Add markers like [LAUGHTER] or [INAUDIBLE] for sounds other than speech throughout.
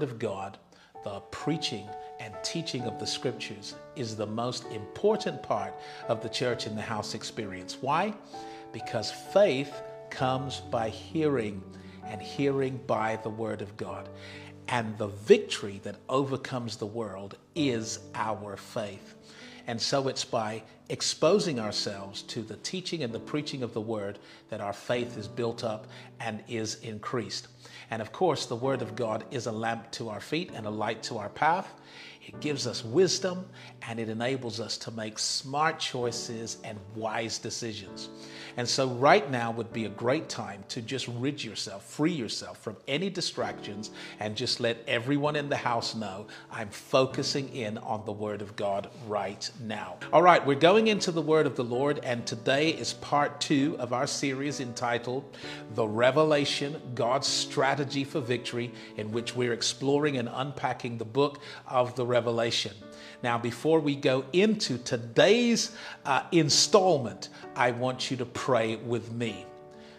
Word of God, the preaching and teaching of the Scriptures, is the most important part of the church in the house experience. Why? Because faith comes by hearing, and hearing by the Word of God. And the victory that overcomes the world is our faith. And so it's by exposing ourselves to the teaching and the preaching of the word that our faith is built up and is increased. And of course, the word of God is a lamp to our feet and a light to our path. It gives us wisdom and it enables us to make smart choices and wise decisions. And so, right now would be a great time to just rid yourself, free yourself from any distractions, and just let everyone in the house know I'm focusing in on the Word of God right now. All right, we're going into the Word of the Lord, and today is part two of our series entitled The Revelation God's Strategy for Victory, in which we're exploring and unpacking the book of the Revelation. Now, before we go into today's uh, installment, I want you to pray with me.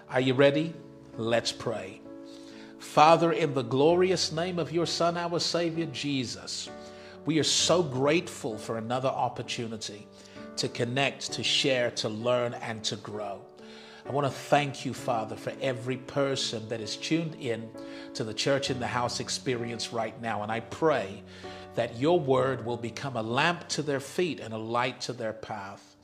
Are you ready? Let's pray. Father, in the glorious name of your Son, our Savior, Jesus, we are so grateful for another opportunity to connect, to share, to learn, and to grow. I want to thank you, Father, for every person that is tuned in to the Church in the House experience right now. And I pray that your word will become a lamp to their feet and a light to their path.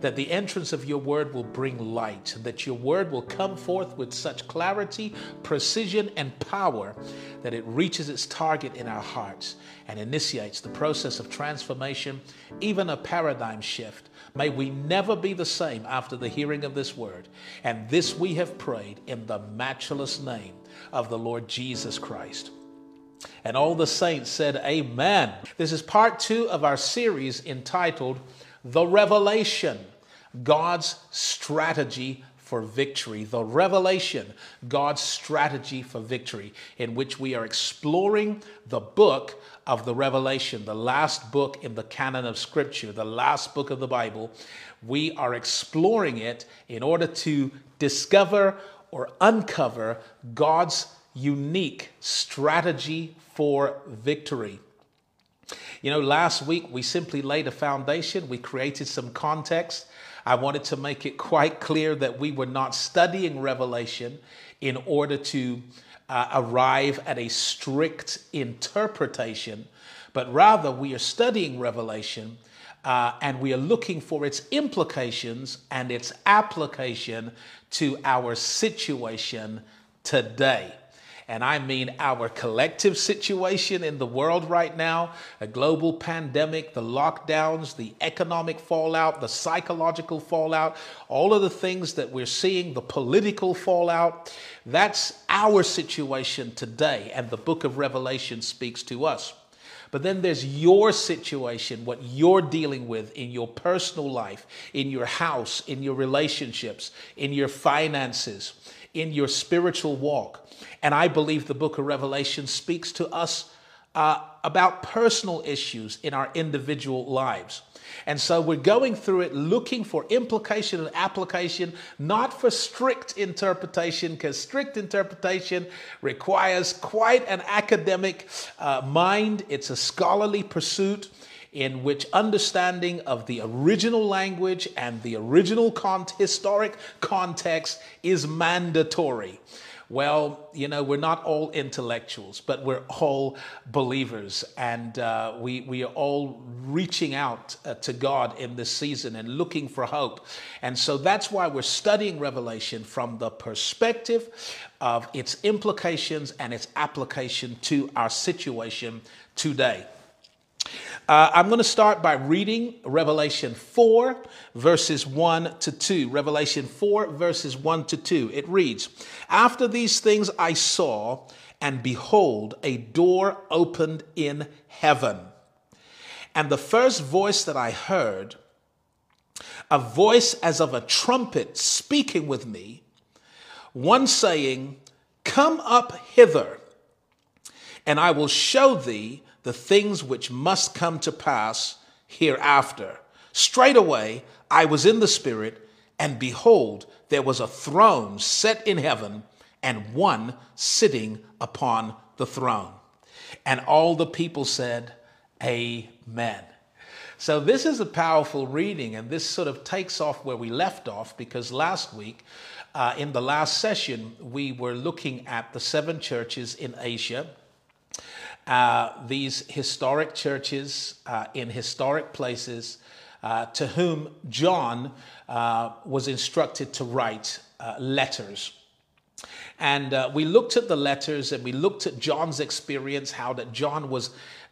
That the entrance of your word will bring light, and that your word will come forth with such clarity, precision, and power that it reaches its target in our hearts and initiates the process of transformation, even a paradigm shift. May we never be the same after the hearing of this word. And this we have prayed in the matchless name of the Lord Jesus Christ. And all the saints said, Amen. This is part two of our series entitled The Revelation God's Strategy for Victory. The Revelation God's Strategy for Victory, in which we are exploring the book of the Revelation, the last book in the canon of Scripture, the last book of the Bible. We are exploring it in order to discover or uncover God's unique strategy for victory. You know, last week we simply laid a foundation, we created some context. I wanted to make it quite clear that we were not studying Revelation in order to uh, arrive at a strict interpretation, but rather we are studying Revelation uh, and we are looking for its implications and its application to our situation today and I mean our collective situation in the world right now a global pandemic, the lockdowns, the economic fallout, the psychological fallout, all of the things that we're seeing, the political fallout. That's our situation today, and the book of Revelation speaks to us. But then there's your situation, what you're dealing with in your personal life, in your house, in your relationships, in your finances, in your spiritual walk. And I believe the book of Revelation speaks to us uh, about personal issues in our individual lives. And so we're going through it looking for implication and application, not for strict interpretation, because strict interpretation requires quite an academic uh, mind. It's a scholarly pursuit in which understanding of the original language and the original con- historic context is mandatory. Well, you know, we're not all intellectuals, but we're all believers. And uh, we, we are all reaching out uh, to God in this season and looking for hope. And so that's why we're studying Revelation from the perspective of its implications and its application to our situation today. Uh, I'm going to start by reading Revelation 4, verses 1 to 2. Revelation 4, verses 1 to 2. It reads After these things I saw, and behold, a door opened in heaven. And the first voice that I heard, a voice as of a trumpet speaking with me, one saying, Come up hither and I will show thee the things which must come to pass hereafter. Straightway I was in the Spirit, and behold, there was a throne set in heaven, and one sitting upon the throne. And all the people said, Amen. So, this is a powerful reading, and this sort of takes off where we left off because last week, uh, in the last session, we were looking at the seven churches in Asia. Uh, these historic churches uh, in historic places uh, to whom John uh, was instructed to write uh, letters. And we looked at the letters and we looked at John's experience, how that John was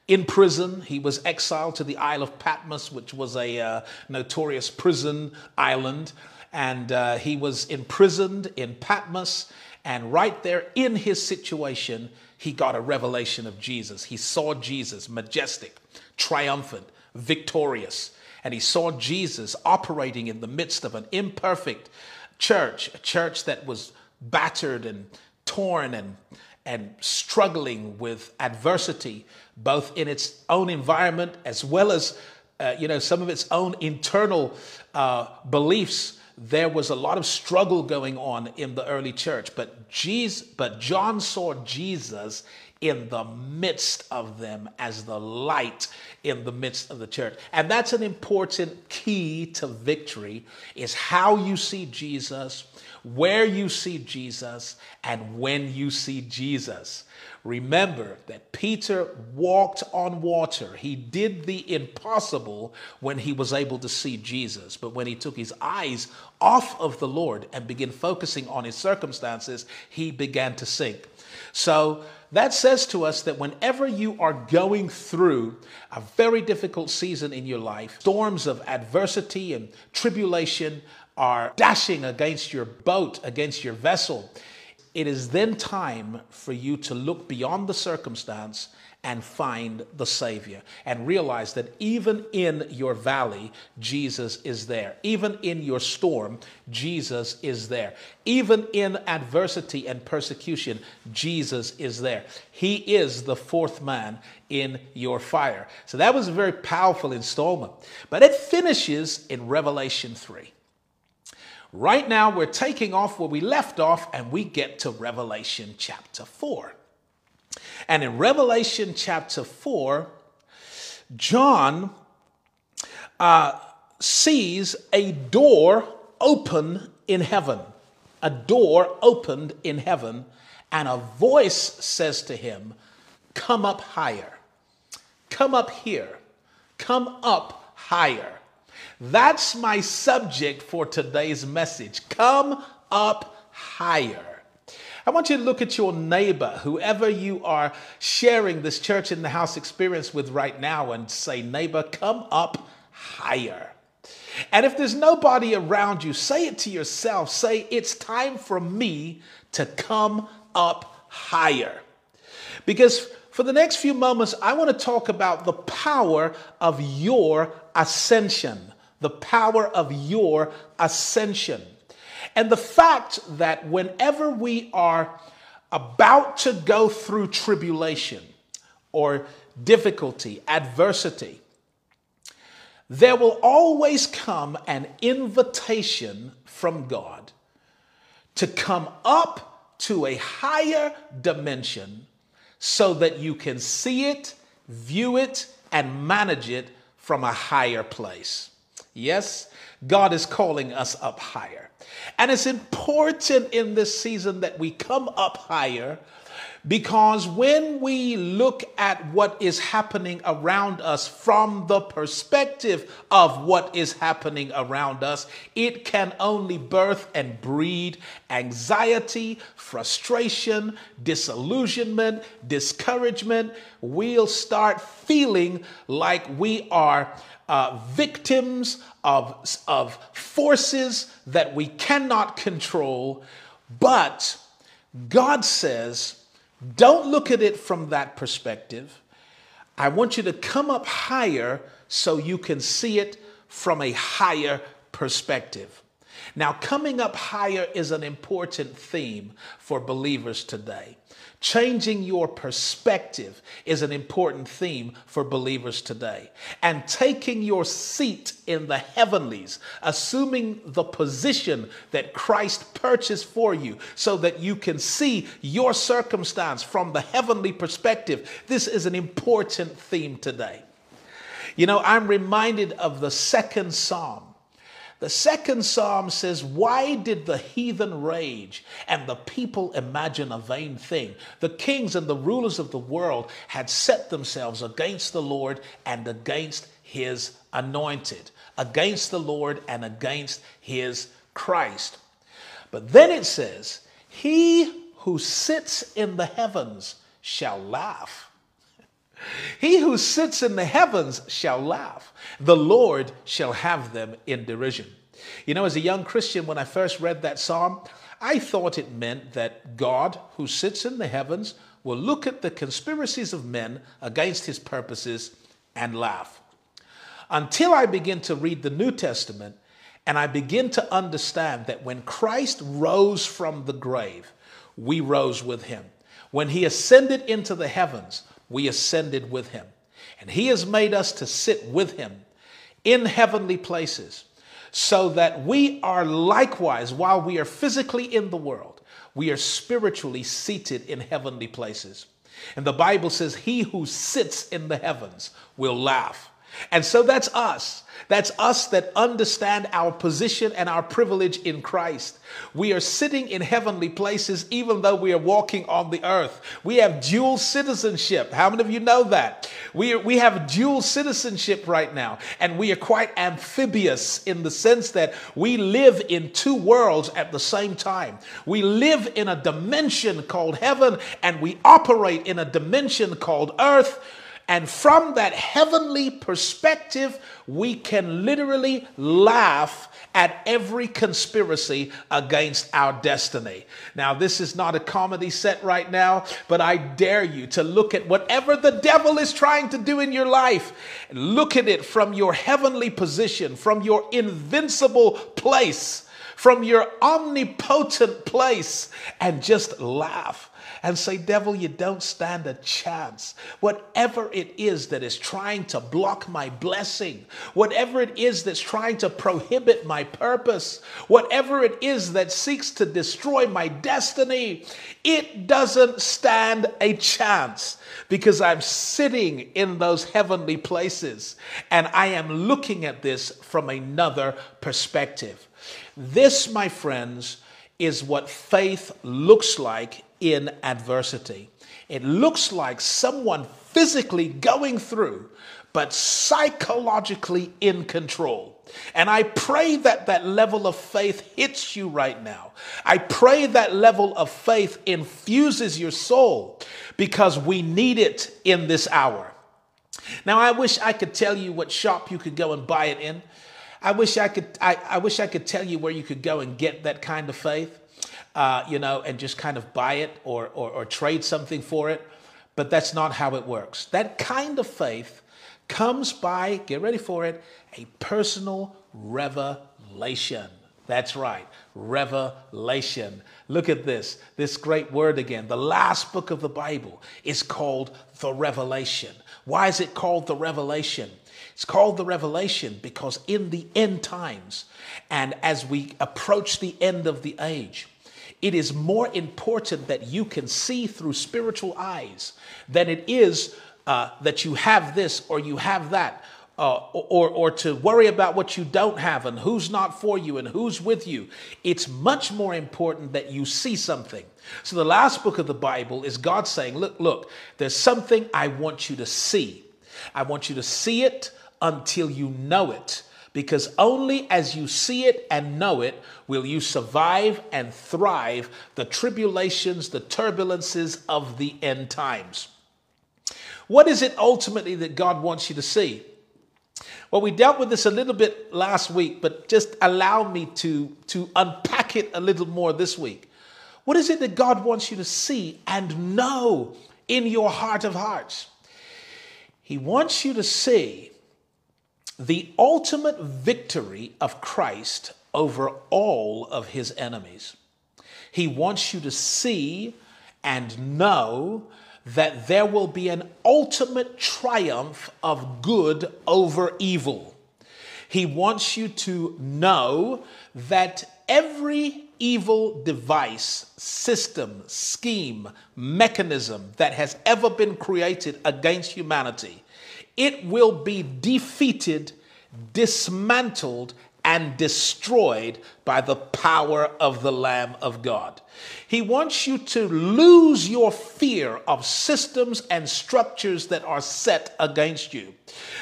in prison. He was exiled to the Isle of Patmos, which was a notorious prison island. And he was imprisoned in Patmos. And right there in his situation, he got a revelation of Jesus. He saw Jesus majestic, triumphant, victorious. And he saw Jesus operating in the midst of an imperfect church, a church that was battered and torn and, and struggling with adversity, both in its own environment as well as uh, you know some of its own internal uh, beliefs. There was a lot of struggle going on in the early church, but Jesus, but John saw Jesus in the midst of them as the light in the midst of the church. And that's an important key to victory is how you see Jesus, where you see Jesus, and when you see Jesus. Remember that Peter walked on water. He did the impossible when he was able to see Jesus. But when he took his eyes off of the Lord and began focusing on his circumstances, he began to sink. So that says to us that whenever you are going through a very difficult season in your life, storms of adversity and tribulation are dashing against your boat, against your vessel, it is then time for you to look beyond the circumstance and find the Savior and realize that even in your valley, Jesus is there. Even in your storm, Jesus is there. Even in adversity and persecution, Jesus is there. He is the fourth man in your fire. So that was a very powerful installment. But it finishes in Revelation 3. Right now, we're taking off where we left off and we get to Revelation chapter 4. And in Revelation chapter 4, John uh, sees a door open in heaven. A door opened in heaven, and a voice says to him, Come up higher. Come up here. Come up higher. That's my subject for today's message. Come up higher. I want you to look at your neighbor, whoever you are sharing this church in the house experience with right now, and say, Neighbor, come up higher. And if there's nobody around you, say it to yourself. Say, It's time for me to come up higher. Because for the next few moments, I want to talk about the power of your ascension. The power of your ascension. And the fact that whenever we are about to go through tribulation or difficulty, adversity, there will always come an invitation from God to come up to a higher dimension so that you can see it, view it, and manage it from a higher place. Yes, God is calling us up higher. And it's important in this season that we come up higher because when we look at what is happening around us from the perspective of what is happening around us, it can only birth and breed anxiety, frustration, disillusionment, discouragement. We'll start feeling like we are uh, victims of, of forces that we cannot control. But God says, don't look at it from that perspective. I want you to come up higher so you can see it from a higher perspective. Now, coming up higher is an important theme for believers today. Changing your perspective is an important theme for believers today. And taking your seat in the heavenlies, assuming the position that Christ purchased for you so that you can see your circumstance from the heavenly perspective, this is an important theme today. You know, I'm reminded of the second psalm the second psalm says, Why did the heathen rage and the people imagine a vain thing? The kings and the rulers of the world had set themselves against the Lord and against his anointed, against the Lord and against his Christ. But then it says, He who sits in the heavens shall laugh. He who sits in the heavens shall laugh. The Lord shall have them in derision. You know, as a young Christian, when I first read that psalm, I thought it meant that God, who sits in the heavens, will look at the conspiracies of men against his purposes and laugh. Until I begin to read the New Testament and I begin to understand that when Christ rose from the grave, we rose with him. When he ascended into the heavens, we ascended with him. And he has made us to sit with him in heavenly places so that we are likewise, while we are physically in the world, we are spiritually seated in heavenly places. And the Bible says, He who sits in the heavens will laugh. And so that's us. That's us that understand our position and our privilege in Christ. We are sitting in heavenly places even though we are walking on the earth. We have dual citizenship. How many of you know that? We, are, we have dual citizenship right now, and we are quite amphibious in the sense that we live in two worlds at the same time. We live in a dimension called heaven, and we operate in a dimension called earth and from that heavenly perspective, we can literally laugh at every conspiracy against our destiny. Now, this is not a comedy set right now, but I dare you to look at whatever the devil is trying to do in your life. Look at it from your heavenly position, from your invincible place, from your omnipotent place, and just laugh and say, Devil, you don't stand a chance. Whatever it is that is trying to block my blessing, whatever it is that's trying to prohibit my purpose, whatever it is that seeks to destroy my destiny, it doesn't stand a chance because I'm sitting in those heavenly places and I am looking at this from another perspective. This, my friends, is what faith looks like in adversity. It looks like someone physically going through, but psychologically in control. And I pray that that level of faith hits you right now. I pray that level of faith infuses your soul because we need it in this hour. Now, I wish I could tell you what shop you could go and buy it in. I wish I could, I, I wish I could tell you where you could go and get that kind of faith uh, you know, and just kind of buy it or, or, or trade something for it. But that's not how it works. That kind of faith comes by, get ready for it, a personal revelation. That's right, revelation. Look at this, this great word again. The last book of the Bible is called the Revelation. Why is it called the Revelation? It's called the Revelation because in the end times, and as we approach the end of the age, it is more important that you can see through spiritual eyes than it is uh, that you have this or you have that. Uh, or, or to worry about what you don't have and who's not for you and who's with you. It's much more important that you see something. So, the last book of the Bible is God saying, Look, look, there's something I want you to see. I want you to see it until you know it because only as you see it and know it will you survive and thrive the tribulations, the turbulences of the end times. What is it ultimately that God wants you to see? Well, we dealt with this a little bit last week, but just allow me to, to unpack it a little more this week. What is it that God wants you to see and know in your heart of hearts? He wants you to see the ultimate victory of Christ over all of his enemies. He wants you to see and know that there will be an ultimate triumph of good over evil. He wants you to know that every evil device, system, scheme, mechanism that has ever been created against humanity, it will be defeated, dismantled, and destroyed by the power of the Lamb of God. He wants you to lose your fear of systems and structures that are set against you,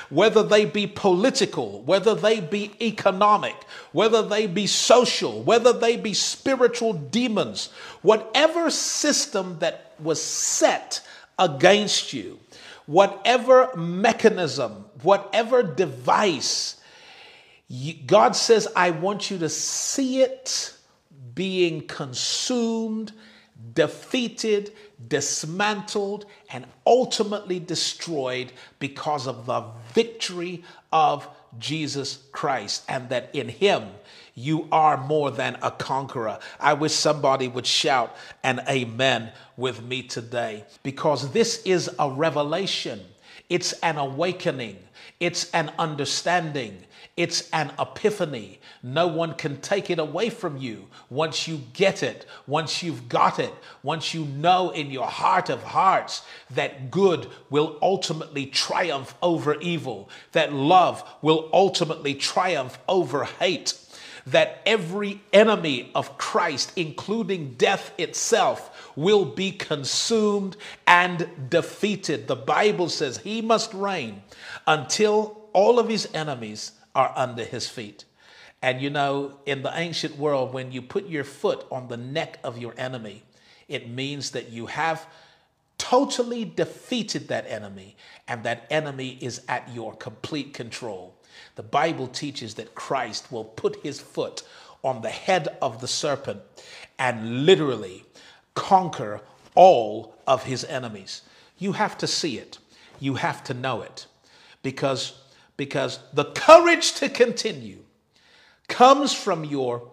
whether they be political, whether they be economic, whether they be social, whether they be spiritual demons, whatever system that was set against you, whatever mechanism, whatever device God says, I want you to see it being consumed, defeated, dismantled, and ultimately destroyed because of the victory of Jesus Christ, and that in Him you are more than a conqueror. I wish somebody would shout an amen with me today because this is a revelation, it's an awakening, it's an understanding. It's an epiphany. No one can take it away from you once you get it, once you've got it, once you know in your heart of hearts that good will ultimately triumph over evil, that love will ultimately triumph over hate, that every enemy of Christ, including death itself, will be consumed and defeated. The Bible says he must reign until all of his enemies are under his feet. And you know, in the ancient world, when you put your foot on the neck of your enemy, it means that you have totally defeated that enemy, and that enemy is at your complete control. The Bible teaches that Christ will put his foot on the head of the serpent and literally conquer all of his enemies. You have to see it, you have to know it, because because the courage to continue comes from your,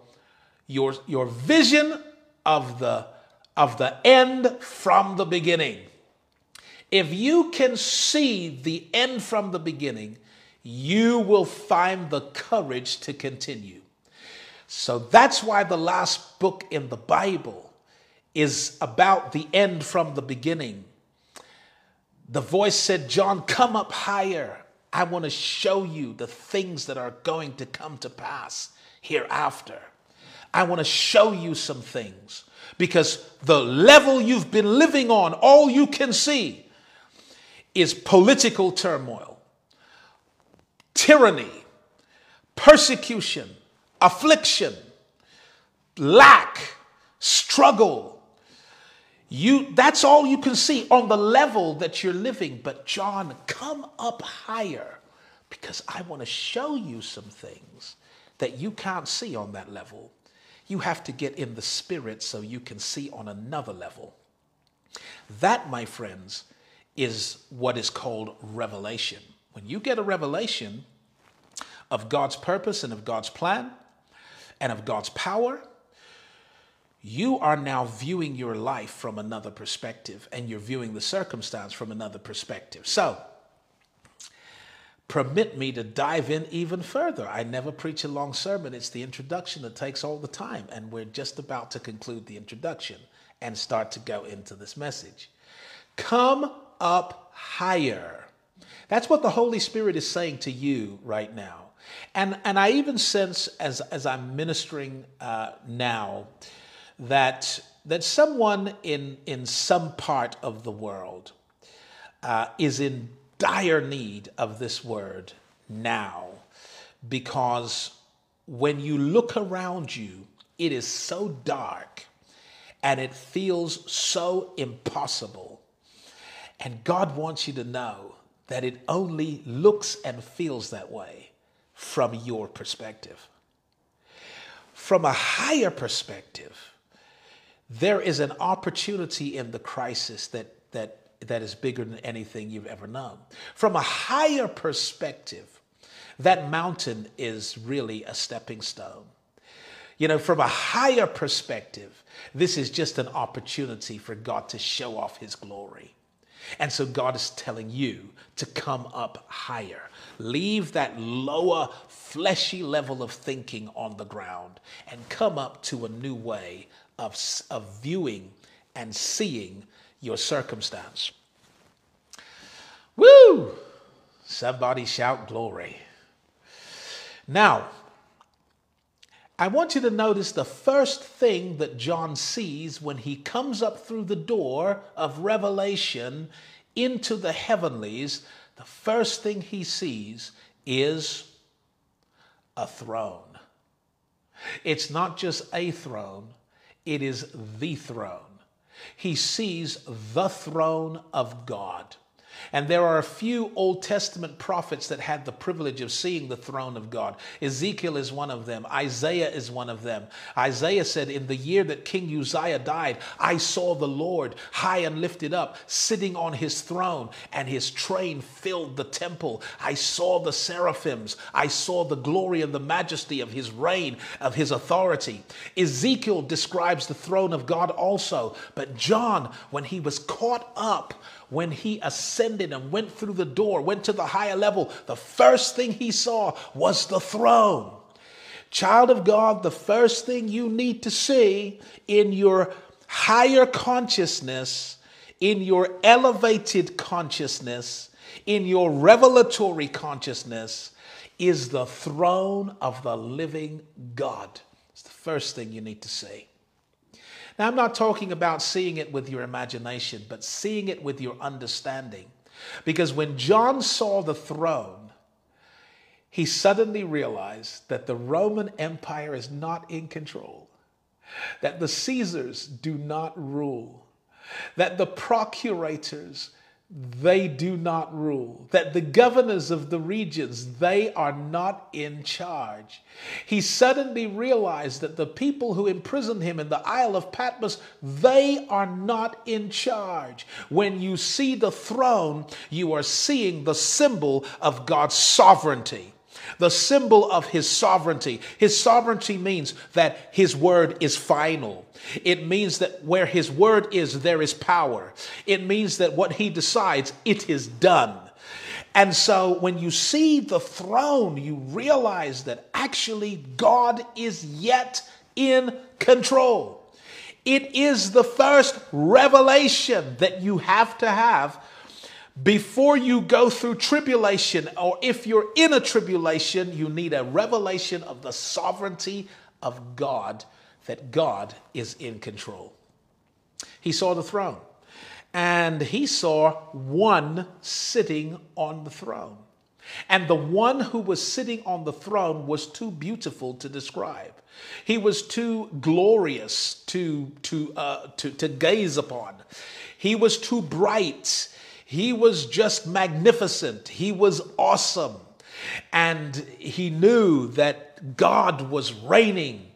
your, your vision of the, of the end from the beginning. If you can see the end from the beginning, you will find the courage to continue. So that's why the last book in the Bible is about the end from the beginning. The voice said, John, come up higher. I want to show you the things that are going to come to pass hereafter. I want to show you some things because the level you've been living on, all you can see is political turmoil, tyranny, persecution, affliction, lack, struggle, you that's all you can see on the level that you're living. But John, come up higher because I want to show you some things that you can't see on that level. You have to get in the spirit so you can see on another level. That, my friends, is what is called revelation. When you get a revelation of God's purpose and of God's plan and of God's power, you are now viewing your life from another perspective and you're viewing the circumstance from another perspective. So, permit me to dive in even further. I never preach a long sermon, it's the introduction that takes all the time, and we're just about to conclude the introduction and start to go into this message. Come up higher. That's what the Holy Spirit is saying to you right now. And, and I even sense as, as I'm ministering uh, now, that, that someone in, in some part of the world uh, is in dire need of this word now because when you look around you, it is so dark and it feels so impossible. And God wants you to know that it only looks and feels that way from your perspective. From a higher perspective, there is an opportunity in the crisis that, that, that is bigger than anything you've ever known. From a higher perspective, that mountain is really a stepping stone. You know, from a higher perspective, this is just an opportunity for God to show off his glory. And so God is telling you to come up higher. Leave that lower, fleshy level of thinking on the ground and come up to a new way of, of viewing and seeing your circumstance. Woo! Somebody shout glory. Now, I want you to notice the first thing that John sees when he comes up through the door of revelation into the heavenlies. The first thing he sees is a throne. It's not just a throne, it is the throne. He sees the throne of God. And there are a few Old Testament prophets that had the privilege of seeing the throne of God. Ezekiel is one of them. Isaiah is one of them. Isaiah said, In the year that King Uzziah died, I saw the Lord high and lifted up, sitting on his throne, and his train filled the temple. I saw the seraphims. I saw the glory and the majesty of his reign, of his authority. Ezekiel describes the throne of God also. But John, when he was caught up, when he ascended and went through the door, went to the higher level, the first thing he saw was the throne. Child of God, the first thing you need to see in your higher consciousness, in your elevated consciousness, in your revelatory consciousness, is the throne of the living God. It's the first thing you need to see. Now, I'm not talking about seeing it with your imagination, but seeing it with your understanding. Because when John saw the throne, he suddenly realized that the Roman Empire is not in control, that the Caesars do not rule, that the procurators they do not rule, that the governors of the regions, they are not in charge. He suddenly realized that the people who imprisoned him in the Isle of Patmos, they are not in charge. When you see the throne, you are seeing the symbol of God's sovereignty the symbol of his sovereignty. His sovereignty means that his word is final. It means that where his word is, there is power. It means that what he decides, it is done. And so when you see the throne, you realize that actually God is yet in control. It is the first revelation that you have to have before you go through tribulation, or if you're in a tribulation, you need a revelation of the sovereignty of God, that God is in control. He saw the throne, and he saw one sitting on the throne. And the one who was sitting on the throne was too beautiful to describe. He was too glorious to, to, uh, to, to gaze upon. He was too bright. He was just magnificent. He was awesome. And he knew that God was reigning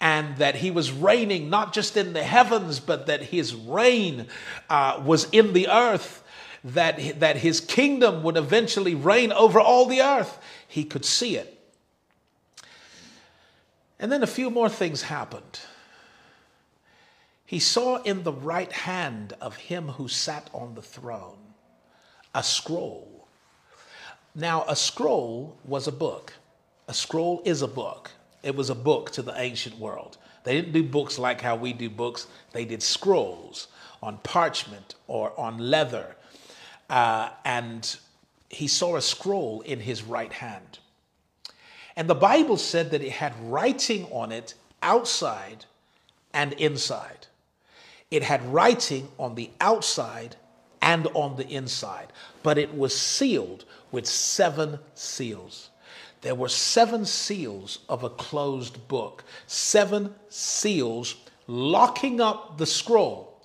and that he was reigning not just in the heavens, but that his reign uh, was in the earth, that, that his kingdom would eventually reign over all the earth. He could see it. And then a few more things happened. He saw in the right hand of him who sat on the throne a scroll. Now, a scroll was a book. A scroll is a book. It was a book to the ancient world. They didn't do books like how we do books, they did scrolls on parchment or on leather. Uh, and he saw a scroll in his right hand. And the Bible said that it had writing on it outside and inside. It had writing on the outside and on the inside. But it was sealed with seven seals. There were seven seals of a closed book, seven seals locking up the scroll.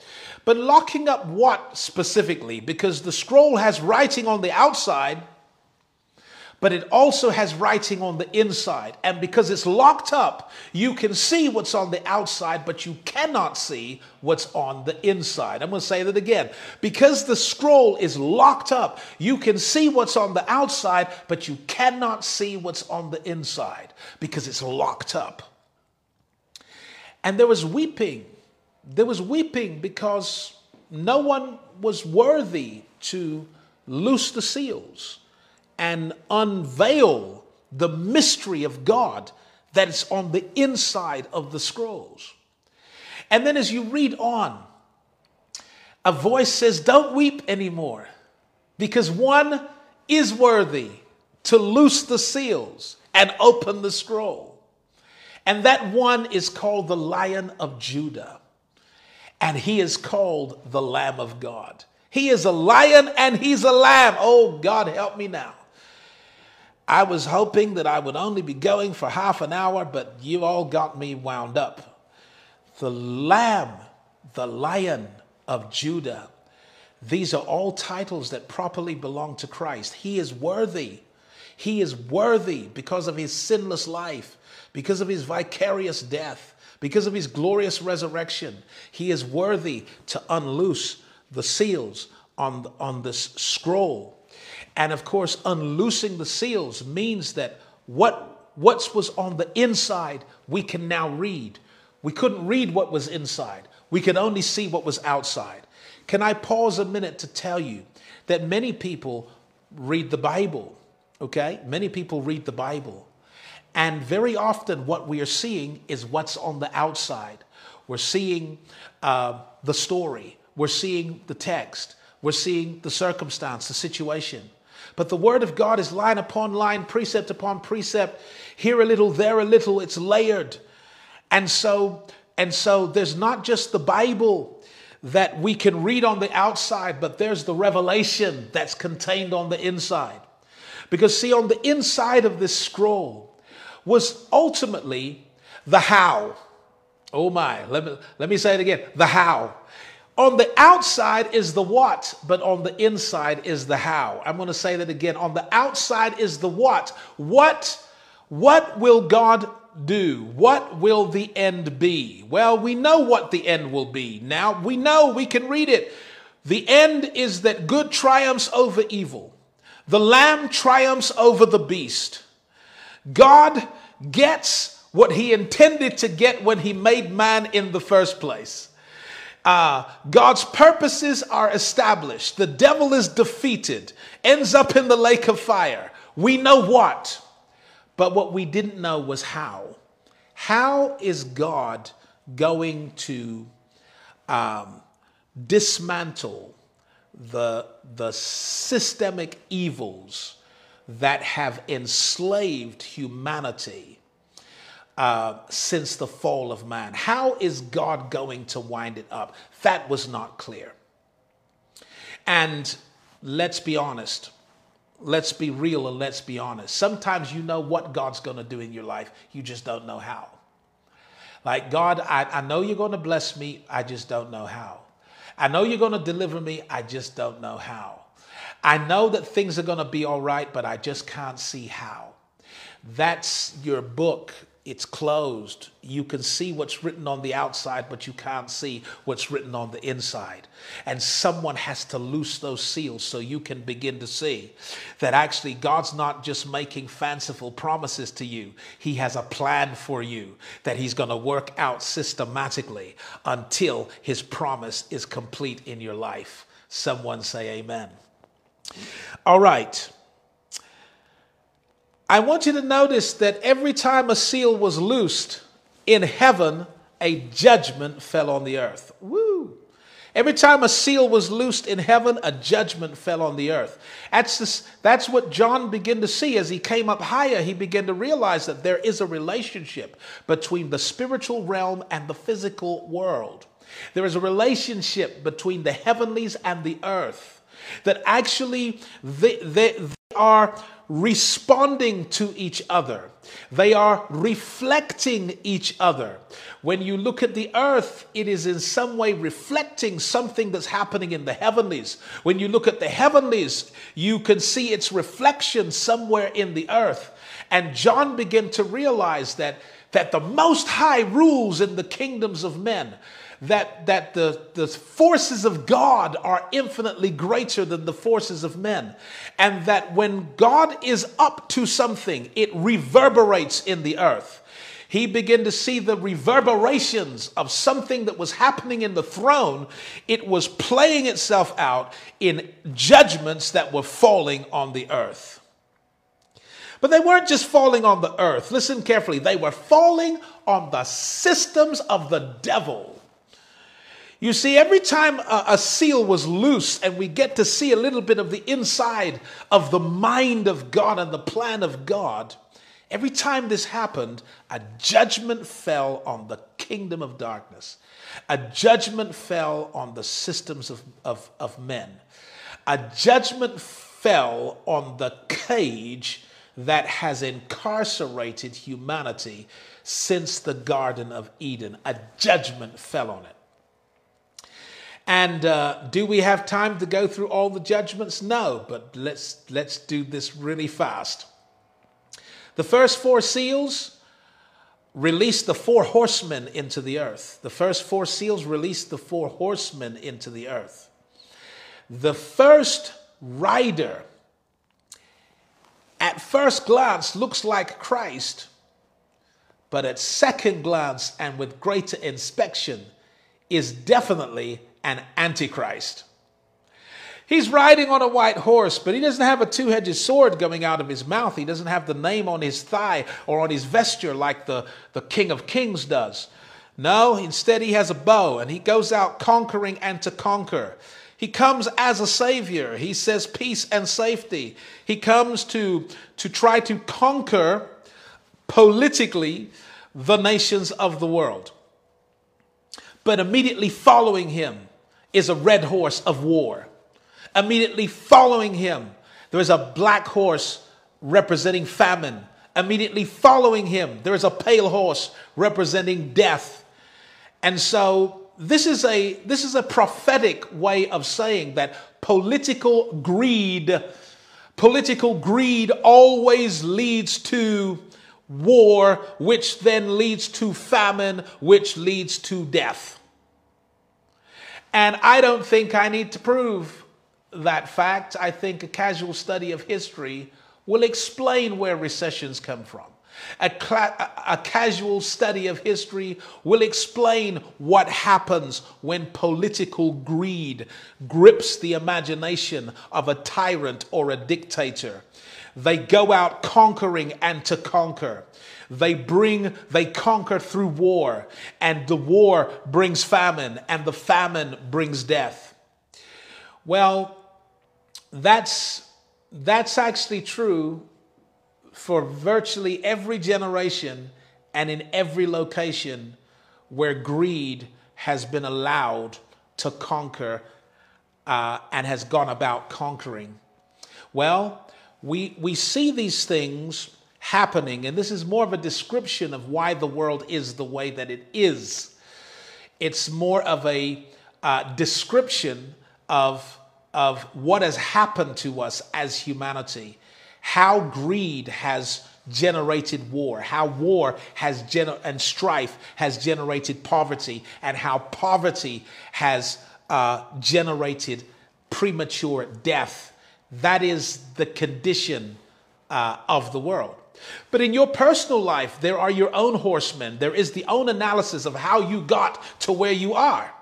But locking up what specifically? Because the scroll has writing on the outside but it also has writing on the inside. And because it's locked up, you can see what's on the outside, but you cannot see what's on the inside. I'm going to say that again. Because the scroll is locked up, you can see what's on the outside, but you cannot see what's on the inside because it's locked up. And there was weeping. There was weeping because no one was worthy to loose the seals and unveil the mystery of God that is on the inside of the scrolls. And then as you read on, a voice says, Don't weep anymore, because one is worthy to loose the seals and open the scroll. And that one is called the Lion of Judah. And he is called the Lamb of God. He is a lion and he's a lamb. Oh, God, help me now. I was hoping that I would only be going for half an hour, but you all got me wound up. The lamb, the lion of Judah. These are all titles that properly belong to Christ. He is worthy. He is worthy because of his sinless life, because of his vicarious death, because of his glorious resurrection. He is worthy to unloose the seals on, on this scroll. And of course, unloosing the seals means that what, what was on the inside, we can now read. We couldn't read what was inside, we could only see what was outside. Can I pause a minute to tell you that many people read the Bible? Okay? Many people read the Bible. And very often, what we are seeing is what's on the outside. We're seeing uh, the story, we're seeing the text, we're seeing the circumstance, the situation. But the word of God is line upon line, precept upon precept, here a little, there a little, it's layered. And so, and so there's not just the Bible that we can read on the outside, but there's the revelation that's contained on the inside. Because, see, on the inside of this scroll was ultimately the how. Oh my, let me, let me say it again the how. On the outside is the what, but on the inside is the how. I'm going to say that again. On the outside is the what. What what will God do? What will the end be? Well, we know what the end will be. Now, we know we can read it. The end is that good triumphs over evil. The lamb triumphs over the beast. God gets what he intended to get when he made man in the first place. Uh, God's purposes are established. The devil is defeated, ends up in the lake of fire. We know what, but what we didn't know was how. How is God going to um, dismantle the, the systemic evils that have enslaved humanity? Uh, since the fall of man. How is God going to wind it up? That was not clear. And let's be honest. Let's be real and let's be honest. Sometimes you know what God's going to do in your life, you just don't know how. Like, God, I, I know you're going to bless me, I just don't know how. I know you're going to deliver me, I just don't know how. I know that things are going to be all right, but I just can't see how. That's your book it's closed. You can see what's written on the outside, but you can't see what's written on the inside. And someone has to loose those seals so you can begin to see that actually God's not just making fanciful promises to you, He has a plan for you that He's going to work out systematically until His promise is complete in your life. Someone say, Amen. All right. I want you to notice that every time a seal was loosed in heaven, a judgment fell on the earth. Woo! Every time a seal was loosed in heaven, a judgment fell on the earth. That's, this, that's what John began to see as he came up higher. He began to realize that there is a relationship between the spiritual realm and the physical world. There is a relationship between the heavenlies and the earth. That actually they, they are responding to each other. They are reflecting each other. When you look at the earth, it is in some way reflecting something that's happening in the heavenlies. When you look at the heavenlies, you can see its reflection somewhere in the earth. And John began to realize that, that the Most High rules in the kingdoms of men that, that the, the forces of God are infinitely greater than the forces of men. And that when God is up to something, it reverberates in the earth. he began to see the reverberations of something that was happening in the throne. It was playing itself out in judgments that were falling on the earth. But they weren't just falling on the earth. Listen carefully. They were falling on the systems of the devil. You see, every time a, a, seal was loose and we get to see a little bit of the inside of the mind of God and the plan of God, every time this happened, a judgment fell on the kingdom of darkness. A judgment fell on the systems of, of, of men. A judgment fell on the cage that has incarcerated humanity since the Garden of Eden. A judgment fell on it. And uh, do we have time to go through all the judgments? No, but let's, let's do this really fast. The first four seals released the four horsemen into the earth. The first four seals released the four horsemen into the earth. The first rider, at first glance, looks like Christ, but at second glance and with greater inspection, is definitely an antichrist. He's riding on a white horse, but he doesn't have a two edged sword coming out of his mouth. He doesn't have the name on his thigh or on his vesture like the, the King of Kings does. No, instead, he has a bow and he goes out conquering and to conquer. He comes as a savior. He says peace and safety. He comes to, to try to conquer politically the nations of the world. But immediately following him is a red horse of war. Immediately following him, there is a black horse representing famine. Immediately following him, there is a pale horse representing death. And so this is a this is a prophetic way of saying that political greed political greed always leads to war which then leads to famine which leads to death and I don't think I need to prove that fact. I think a casual study of history will explain where recessions come from. A, a, casual study of history will explain what happens when political greed grips the imagination of a tyrant or a dictator. They go out conquering and to conquer. They bring, they conquer through war, and the war brings famine, and the famine brings death. Well, that's, that's actually true for virtually every generation and in every location where greed has been allowed to conquer uh, and has gone about conquering. Well, we, we see these things happening. And this is more of a description of why the world is the way that it is. It's more of a uh, description of, of what has happened to us as humanity, how greed has generated war, how war has gener- and strife has generated poverty, and how poverty has uh, generated premature death. That is the condition uh, of the world. But in your personal life, there are your own horsemen. There is the own analysis of how you got to where you are.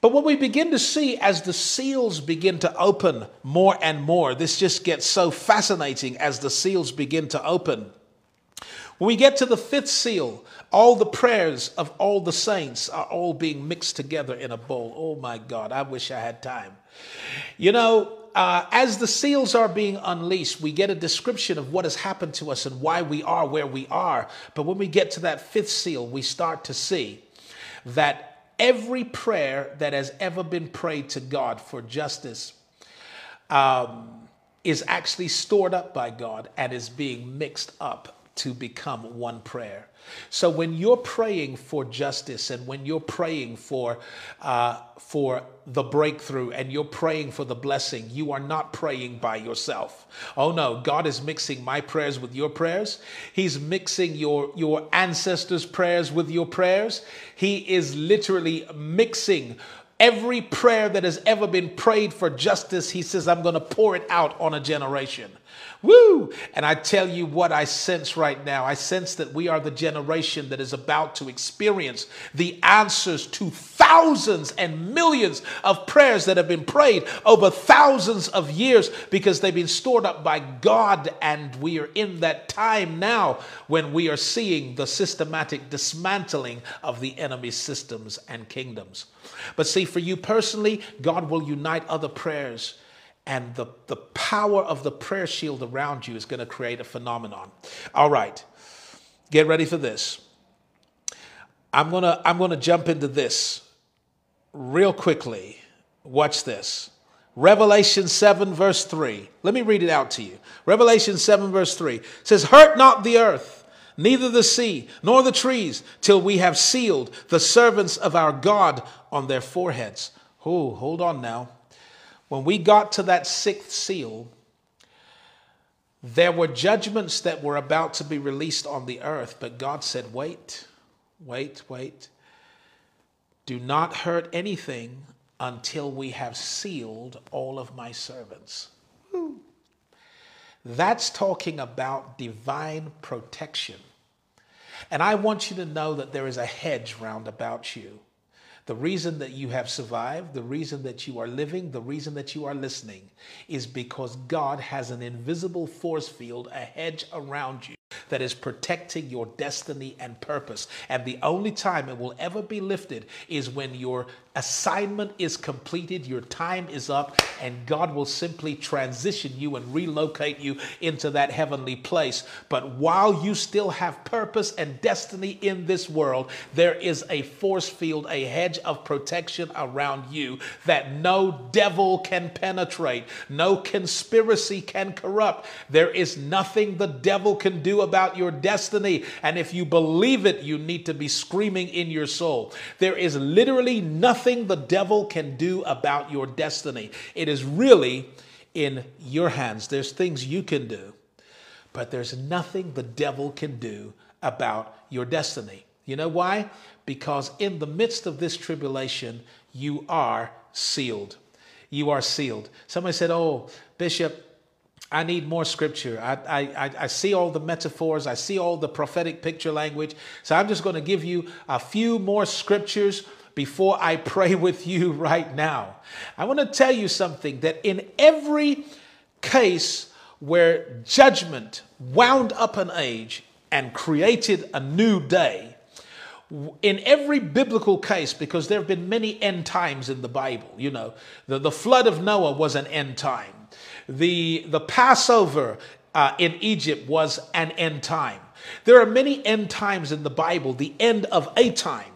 But what we begin to see as the seals begin to open more and more, this just gets so fascinating as the seals begin to open. When we get to the fifth seal, all the prayers of all the saints are all being mixed together in a bowl. Oh my God, I wish I had time. You know, uh, as the seals are being unleashed, we get a description of what has happened to us and why we are where we are. But when we get to that fifth seal, we start to see that every prayer that has ever been prayed to God for justice um, is actually stored up by God and is being mixed up to become one prayer. So when you're praying for justice and when you're praying for uh, for the breakthrough and you're praying for the blessing, you are not praying by yourself. Oh no, God is mixing my prayers with your prayers. He's mixing your your ancestors' prayers with your prayers. He is literally mixing Every prayer that has ever been prayed for justice, he says, I'm going to pour it out on a generation. Woo! And I tell you what I sense right now. I sense that we are the generation that is about to experience the answers to thousands and millions of prayers that have been prayed over thousands of years because they've been stored up by God. And we are in that time now when we are seeing the systematic dismantling of the enemy's systems and kingdoms. But see, for you personally, God will unite other prayers and the, the power of the prayer shield around you is going to create a phenomenon. All right, get ready for this. I'm going to I'm going to jump into this real quickly. Watch this. Revelation 7, verse 3. Let me read it out to you. Revelation 7, verse 3 says, Hurt not the earth, neither the sea, nor the trees, till we have sealed the servants of our God on their foreheads. Oh, hold on now. When we got to that sixth seal, there were judgments that were about to be released on the earth, but God said, Wait, wait, wait. Do not hurt anything until we have sealed all of my servants. That's talking about divine protection. And I want you to know that there is a hedge round about you. The reason that you have survived, the reason that you are living, the reason that you are listening is because God has an invisible force field, a hedge around you that is protecting your destiny and purpose. And the only time it will ever be lifted is when your assignment is completed, your time is up, and God will simply transition you and relocate you into that heavenly place. But while you still have purpose and destiny in this world, there is a force field, a hedge of protection around you that no devil can penetrate, no conspiracy can corrupt. There is nothing the devil can do about your destiny. And if you believe it, you need to be screaming in your soul. There is literally nothing the devil can do about your destiny. It is really in your hands. There's things you can do, but there's nothing the devil can do about your destiny. You know why? Because in the midst of this tribulation, you are sealed. You are sealed. Somebody said, Oh, Bishop, I need more scripture. I, I, I see all the metaphors, I see all the prophetic picture language. So I'm just going to give you a few more scriptures before I pray [LAUGHS] with you right now. I want to tell you something that in every case where judgment wound up an age and created a new day, in every biblical case, because there have been many end times in the Bible, you know, the, the flood of Noah was an end time. The, the Passover uh, in Egypt was an end time. There are many end times in the Bible, the end of a time.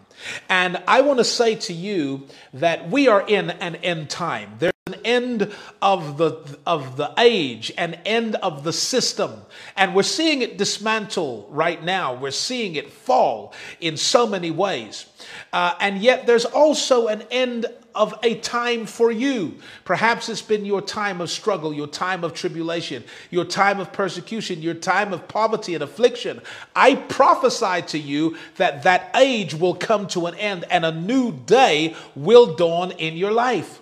And I want to say to you that we are in an end time. There's an end of the, of the age, an end of the system. And we're seeing it dismantle right now. We're seeing it fall in so many ways. Uh, and yet there's also an end of a time for you. Perhaps it's been your time of struggle, your time of tribulation, your time of persecution, your time of poverty and affliction. I prophesy to you that that age will come to an end and a new day will dawn in your life.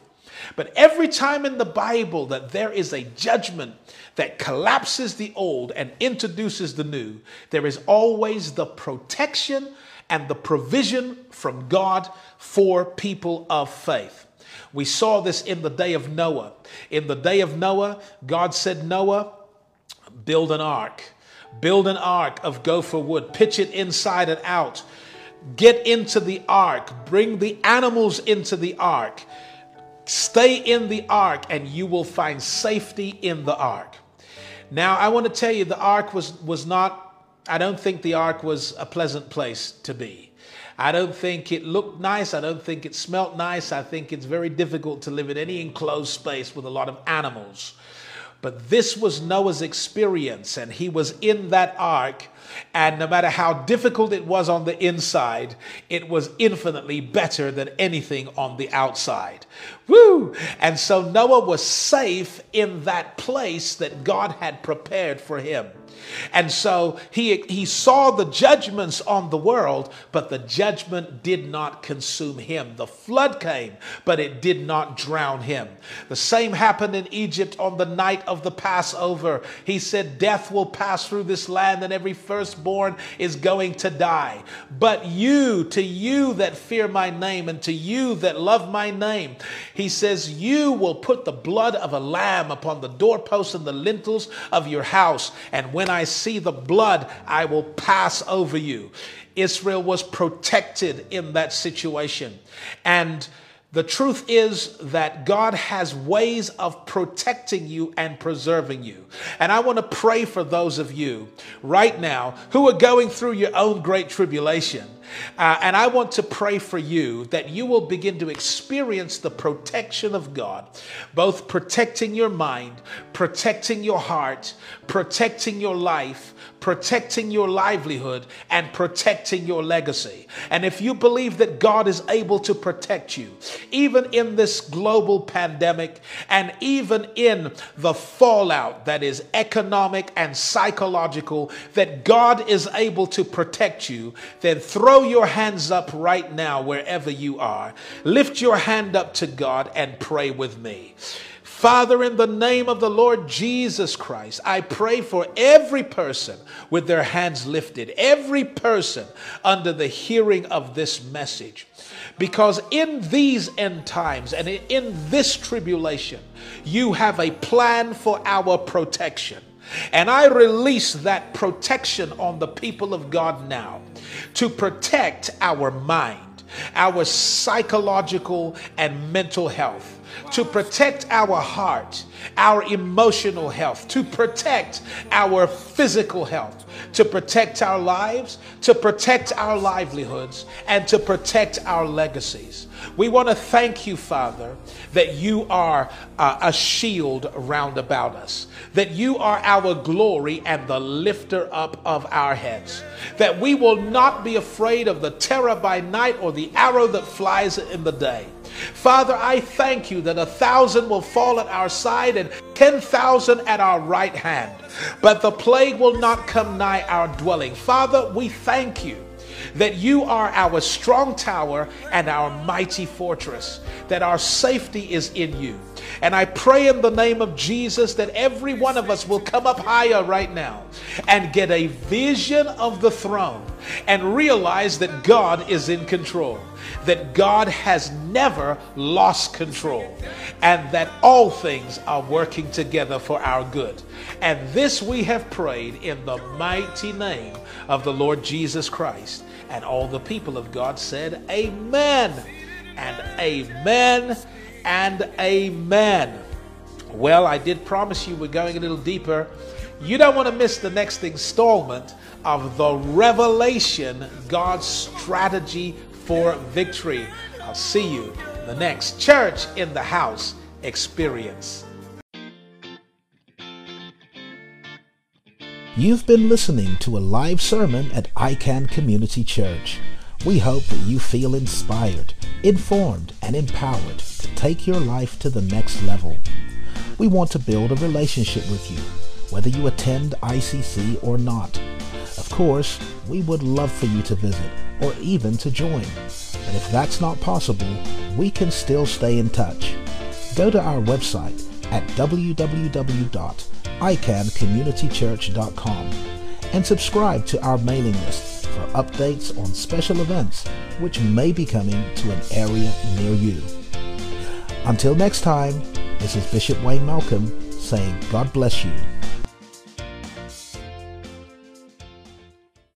But every time in the Bible that there is a judgment that collapses the old and introduces the new, there is always the protection and the provision from God for people of faith. We saw this in the day of Noah. In the day of Noah, God said, Noah, build an ark. Build an ark of gopher wood, pitch it inside and out. Get into the ark, bring the animals into the ark. Stay in the ark, and you will find safety in the ark. Now, I want to tell you, the ark was, was not I don't think the ark was a pleasant place to be. I don't think it looked nice. I don't think it smelt nice. I think it's very difficult to live in any enclosed space with a lot of animals. But this was Noah's experience, and he was in that ark. And no matter how difficult it was on the inside, it was infinitely better than anything on the outside. Woo! And so Noah was safe in that place that God had prepared for him. And so he, he saw the judgments on the world, but the judgment did not consume him. The flood came, but it did not drown him. The same happened in Egypt on the night of the Passover. He said, Death will pass through this land, and every firstborn is going to die. But you, to you that fear my name, and to you that love my name, he says, You will put the blood of a lamb upon the doorposts and the lintels of your house. And when I see the blood, I will pass over you. Israel was protected in that situation. And the truth is that God has ways of protecting you and preserving you. And I want to pray for those of you right now who are going through your own great tribulation. Uh, and I want to pray for you that you will begin to experience the protection of God, both protecting your mind, protecting your heart, protecting your life, protecting your livelihood, and protecting your legacy. And if you believe that God is able to protect you, even in this global pandemic and even in the fallout that is economic and psychological, that God is able to protect you, then throw your hands up right now wherever you are. Lift your hand up to God and pray with me. Father, in the name of the Lord Jesus Christ, I pray for every person with their hands lifted, every person under the hearing of this message. Because in these end times and in this tribulation, you have a plan for our protection. And I release that protection on the people of God now to protect our mind, our psychological and mental health to protect our heart, our emotional health, to protect our physical health, to protect our lives, to protect our livelihoods, and to protect our legacies. We want to thank you, Father, that you are uh, a shield round about us, that you are our glory and the lifter up of our heads, that we will not be afraid of the terror by night or the arrow that flies in the day. Father, I thank you that a thousand will fall at our side and 10,000 at our right hand, but the plague will not come nigh our dwelling. Father, we thank you that you are our strong tower and our mighty fortress, that our safety is in you. And I pray in the name of Jesus that every one of us will come up higher right now and get a vision of the throne and realize that God is in control, that God has never lost control, and that all things are working together for our good. And this we have prayed in the mighty name of the Lord Jesus Christ. And all the people of God said, Amen and Amen and Amen. Well, I did promise you we're going a little deeper. You don't want to miss the next installment of the revelation God's strategy for victory. I'll see you in the next Church in the House experience. You've been listening to a live sermon at iCan Community Church. We hope that you feel inspired, informed, and empowered to take your life to the next level. We want to build a relationship with you, whether you attend ICC or not. Of course, we would love for you to visit or even to join. But if that's not possible, we can still stay in touch. Go to our website at www.icancommunitychurch.com and subscribe to our mailing list for updates on special events which may be coming to an area near you. Until next time, this is Bishop Wayne Malcolm saying God bless you.